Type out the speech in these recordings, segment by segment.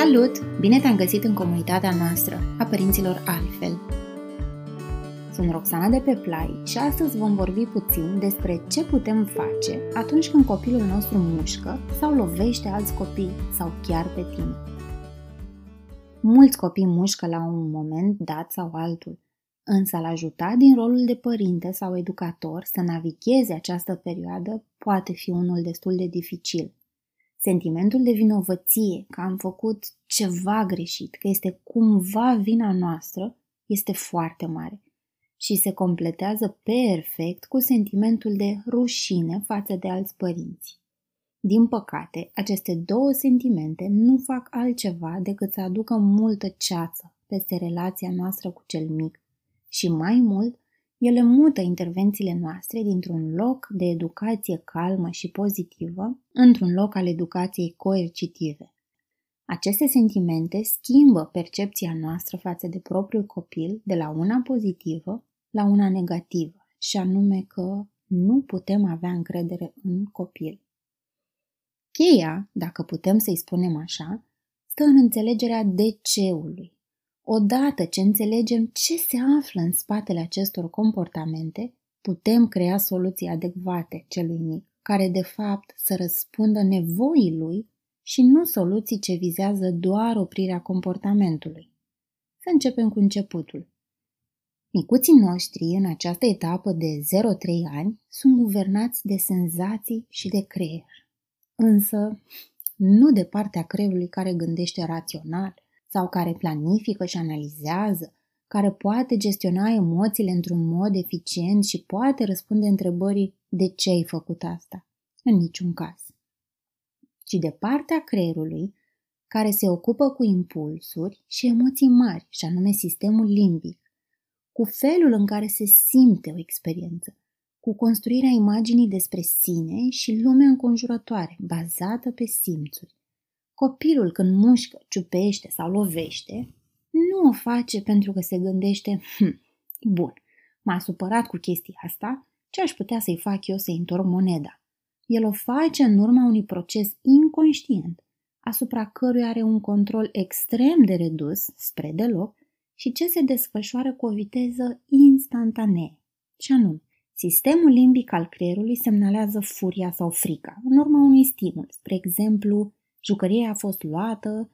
Salut! Bine te-am găsit în comunitatea noastră, a părinților altfel. Sunt Roxana de pe Play și astăzi vom vorbi puțin despre ce putem face atunci când copilul nostru mușcă sau lovește alți copii sau chiar pe tine. Mulți copii mușcă la un moment dat sau altul, însă al ajuta din rolul de părinte sau educator să navigheze această perioadă poate fi unul destul de dificil – Sentimentul de vinovăție că am făcut ceva greșit, că este cumva vina noastră, este foarte mare și se completează perfect cu sentimentul de rușine față de alți părinți. Din păcate, aceste două sentimente nu fac altceva decât să aducă multă ceață peste relația noastră cu cel mic și mai mult ele mută intervențiile noastre dintr-un loc de educație calmă și pozitivă într-un loc al educației coercitive. Aceste sentimente schimbă percepția noastră față de propriul copil de la una pozitivă la una negativă, și anume că nu putem avea încredere în copil. Cheia, dacă putem să-i spunem așa, stă în înțelegerea de ceului, Odată ce înțelegem ce se află în spatele acestor comportamente, putem crea soluții adecvate celui mic, care de fapt să răspundă nevoii lui și nu soluții ce vizează doar oprirea comportamentului. Să începem cu începutul. Micuții noștri în această etapă de 0-3 ani sunt guvernați de senzații și de creier. Însă, nu de partea creierului care gândește rațional, sau care planifică și analizează, care poate gestiona emoțiile într-un mod eficient și poate răspunde întrebării de ce ai făcut asta? În niciun caz. Ci de partea creierului care se ocupă cu impulsuri și emoții mari, și anume sistemul limbic, cu felul în care se simte o experiență, cu construirea imaginii despre sine și lumea înconjurătoare, bazată pe simțuri. Copilul când mușcă, ciupește sau lovește, nu o face pentru că se gândește, hm, bun, m-a supărat cu chestia asta, ce aș putea să-i fac eu să-i întorc moneda? El o face în urma unui proces inconștient, asupra căruia are un control extrem de redus, spre deloc, și ce se desfășoară cu o viteză instantanee. Și anume, sistemul limbic al creierului semnalează furia sau frica, în urma unui stimul, spre exemplu, jucăria a fost luată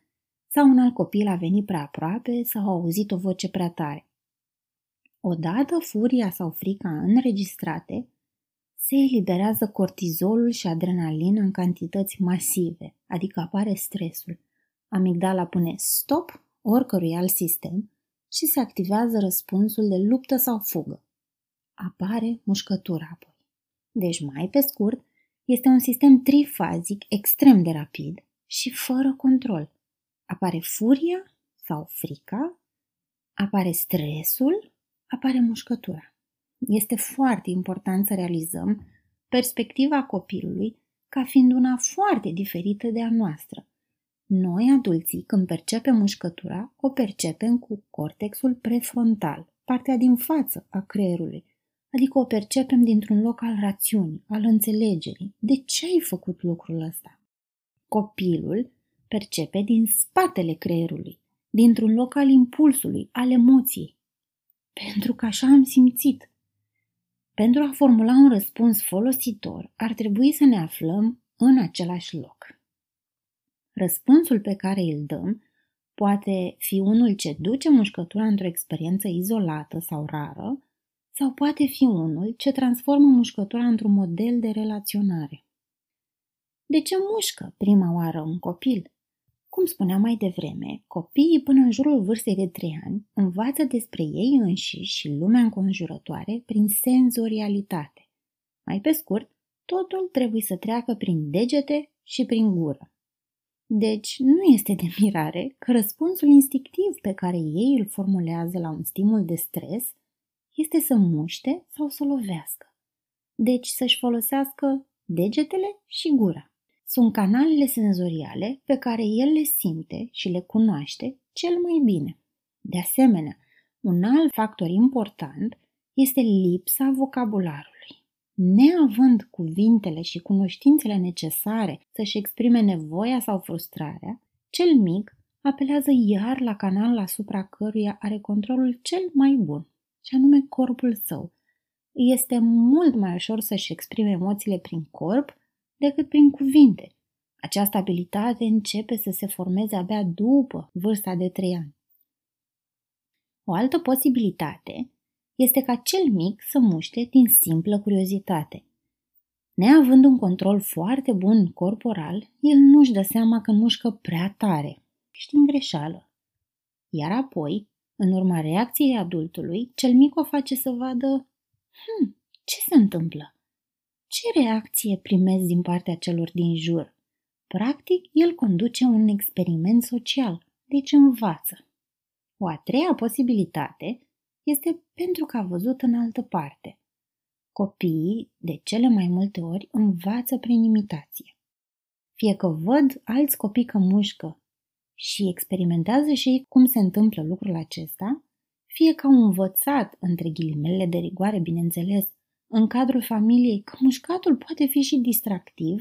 sau un alt copil a venit prea aproape sau a auzit o voce prea tare. Odată furia sau frica înregistrate, se eliberează cortizolul și adrenalina în cantități masive, adică apare stresul. Amigdala pune stop oricărui alt sistem și se activează răspunsul de luptă sau fugă. Apare mușcătura apoi. Deci, mai pe scurt, este un sistem trifazic extrem de rapid, și fără control. Apare furia sau frica, apare stresul, apare mușcătura. Este foarte important să realizăm perspectiva copilului ca fiind una foarte diferită de a noastră. Noi, adulții, când percepem mușcătura, o percepem cu cortexul prefrontal, partea din față a creierului, adică o percepem dintr-un loc al rațiunii, al înțelegerii. De ce ai făcut lucrul ăsta? Copilul percepe din spatele creierului, dintr-un loc al impulsului, al emoției. Pentru că așa am simțit. Pentru a formula un răspuns folositor, ar trebui să ne aflăm în același loc. Răspunsul pe care îl dăm poate fi unul ce duce mușcătura într-o experiență izolată sau rară, sau poate fi unul ce transformă mușcătura într-un model de relaționare. De ce mușcă prima oară un copil? Cum spuneam mai devreme, copiii până în jurul vârstei de 3 ani învață despre ei înșiși și lumea înconjurătoare prin senzorialitate. Mai pe scurt, totul trebuie să treacă prin degete și prin gură. Deci, nu este de mirare că răspunsul instinctiv pe care ei îl formulează la un stimul de stres este să muște sau să lovească. Deci să-și folosească degetele și gura sunt canalele senzoriale pe care el le simte și le cunoaște cel mai bine. De asemenea, un alt factor important este lipsa vocabularului. Neavând cuvintele și cunoștințele necesare să-și exprime nevoia sau frustrarea, cel mic apelează iar la canalul asupra căruia are controlul cel mai bun, și anume corpul său. Este mult mai ușor să-și exprime emoțiile prin corp decât prin cuvinte. Această abilitate începe să se formeze abia după vârsta de 3 ani. O altă posibilitate este ca cel mic să muște din simplă curiozitate. Neavând un control foarte bun corporal, el nu-și dă seama că mușcă prea tare. Ești în greșeală. Iar apoi, în urma reacției adultului, cel mic o face să vadă hm, ce se întâmplă? Ce reacție primesc din partea celor din jur? Practic, el conduce un experiment social, deci învață. O a treia posibilitate este pentru că a văzut în altă parte. Copiii, de cele mai multe ori, învață prin imitație. Fie că văd alți copii că mușcă și experimentează și ei cum se întâmplă lucrul acesta, fie că au învățat, între ghilimele de rigoare, bineînțeles, în cadrul familiei că mușcatul poate fi și distractiv,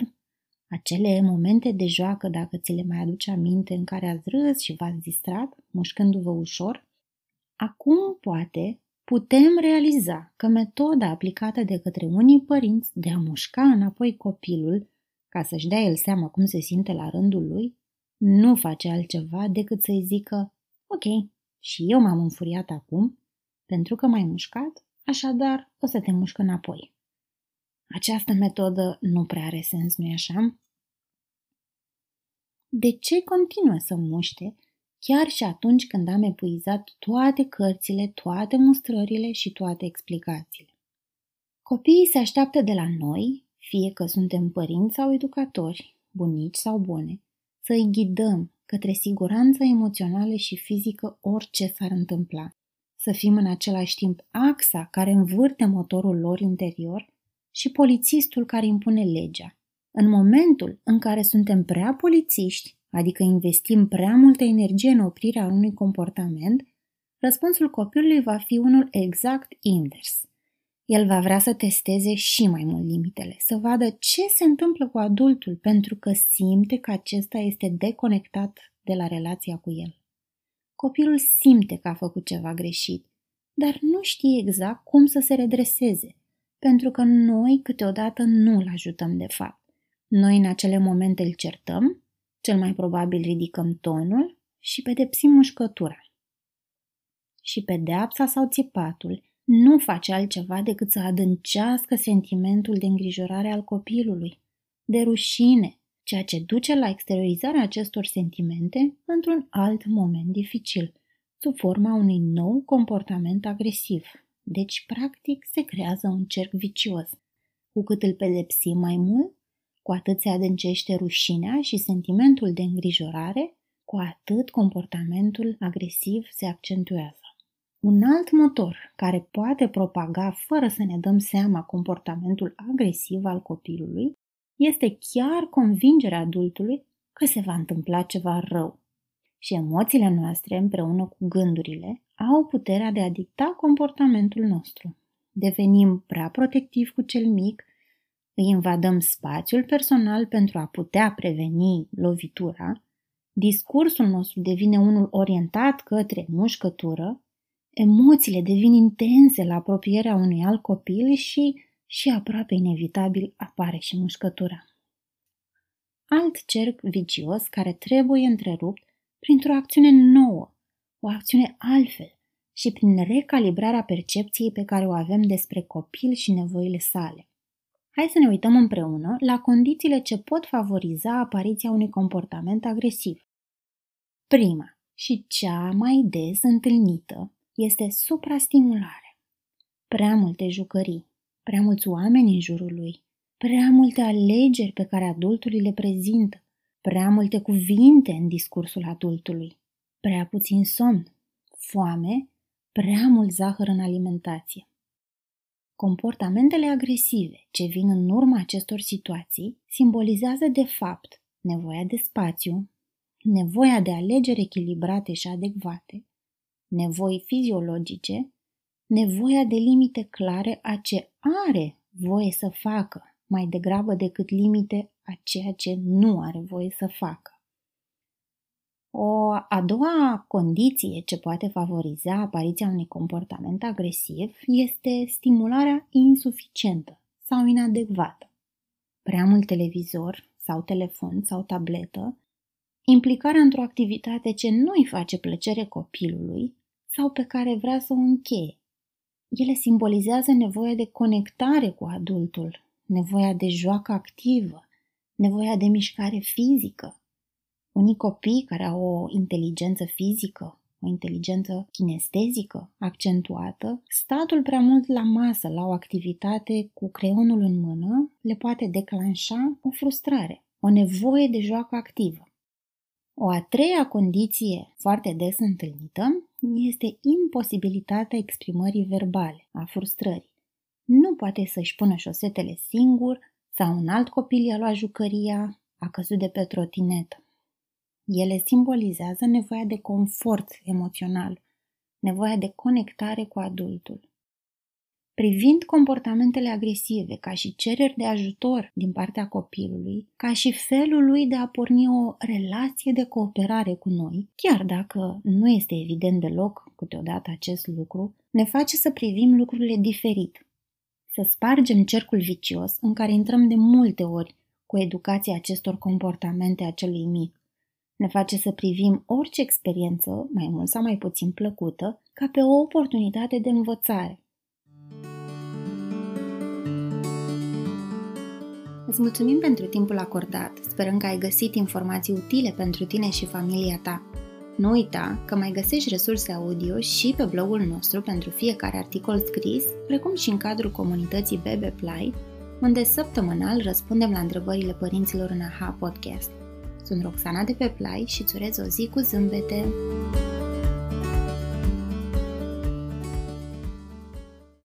acele momente de joacă, dacă ți le mai aduce aminte, în care ați râs și v-ați distrat, mușcându-vă ușor, acum poate putem realiza că metoda aplicată de către unii părinți de a mușca înapoi copilul, ca să-și dea el seama cum se simte la rândul lui, nu face altceva decât să-i zică, ok, și eu m-am înfuriat acum, pentru că m-ai mușcat, așadar o să te mușc înapoi. Această metodă nu prea are sens, nu-i așa? De ce continuă să muște chiar și atunci când am epuizat toate cărțile, toate mustrările și toate explicațiile? Copiii se așteaptă de la noi, fie că suntem părinți sau educatori, bunici sau bune, să îi ghidăm către siguranță emoțională și fizică orice s-ar întâmpla. Să fim în același timp axa care învârte motorul lor interior și polițistul care impune legea. În momentul în care suntem prea polițiști, adică investim prea multă energie în oprirea unui comportament, răspunsul copilului va fi unul exact invers. El va vrea să testeze și mai mult limitele, să vadă ce se întâmplă cu adultul pentru că simte că acesta este deconectat de la relația cu el. Copilul simte că a făcut ceva greșit, dar nu știe exact cum să se redreseze, pentru că noi câteodată nu îl ajutăm de fapt. Noi în acele momente îl certăm, cel mai probabil ridicăm tonul și pedepsim mușcătura. Și pedeapsa sau țipatul nu face altceva decât să adâncească sentimentul de îngrijorare al copilului, de rușine, ceea ce duce la exteriorizarea acestor sentimente într-un alt moment dificil, sub forma unui nou comportament agresiv. Deci, practic, se creează un cerc vicios. Cu cât îl pedepsim mai mult, cu atât se adâncește rușinea și sentimentul de îngrijorare, cu atât comportamentul agresiv se accentuează. Un alt motor care poate propaga fără să ne dăm seama comportamentul agresiv al copilului este chiar convingerea adultului că se va întâmpla ceva rău. Și emoțiile noastre, împreună cu gândurile, au puterea de a dicta comportamentul nostru. Devenim prea protectivi cu cel mic, îi invadăm spațiul personal pentru a putea preveni lovitura, discursul nostru devine unul orientat către mușcătură, emoțiile devin intense la apropierea unui alt copil și și aproape inevitabil apare și mușcătura. Alt cerc vicios care trebuie întrerupt printr-o acțiune nouă, o acțiune altfel și prin recalibrarea percepției pe care o avem despre copil și nevoile sale. Hai să ne uităm împreună la condițiile ce pot favoriza apariția unui comportament agresiv. Prima și cea mai des întâlnită este suprastimulare. Prea multe jucării, prea mulți oameni în jurul lui, prea multe alegeri pe care adultul le prezintă, prea multe cuvinte în discursul adultului, prea puțin somn, foame, prea mult zahăr în alimentație. Comportamentele agresive ce vin în urma acestor situații simbolizează de fapt nevoia de spațiu, nevoia de alegeri echilibrate și adecvate, nevoi fiziologice, nevoia de limite clare a ce are voie să facă, mai degrabă decât limite a ceea ce nu are voie să facă. O a doua condiție ce poate favoriza apariția unui comportament agresiv este stimularea insuficientă sau inadecvată. Prea mult televizor sau telefon sau tabletă, implicarea într-o activitate ce nu îi face plăcere copilului sau pe care vrea să o încheie. Ele simbolizează nevoia de conectare cu adultul, nevoia de joacă activă, nevoia de mișcare fizică, unii copii care au o inteligență fizică, o inteligență kinestezică accentuată, statul prea mult la masă, la o activitate cu creionul în mână, le poate declanșa o frustrare, o nevoie de joacă activă. O a treia condiție foarte des întâlnită este imposibilitatea exprimării verbale a frustrării. Nu poate să-și pună șosetele singur sau un alt copil i-a luat jucăria, a căzut de pe trotinetă. Ele simbolizează nevoia de confort emoțional, nevoia de conectare cu adultul. Privind comportamentele agresive ca și cereri de ajutor din partea copilului, ca și felul lui de a porni o relație de cooperare cu noi, chiar dacă nu este evident deloc câteodată acest lucru, ne face să privim lucrurile diferit, să spargem cercul vicios în care intrăm de multe ori cu educația acestor comportamente acelui mic, ne face să privim orice experiență, mai mult sau mai puțin plăcută, ca pe o oportunitate de învățare. Îți mulțumim pentru timpul acordat, sperăm că ai găsit informații utile pentru tine și familia ta. Nu uita că mai găsești resurse audio și pe blogul nostru pentru fiecare articol scris, precum și în cadrul comunității Bebe Play, unde săptămânal răspundem la întrebările părinților în AHA Podcast. Sunt Roxana de pe Play și îți urez o zi cu zâmbete!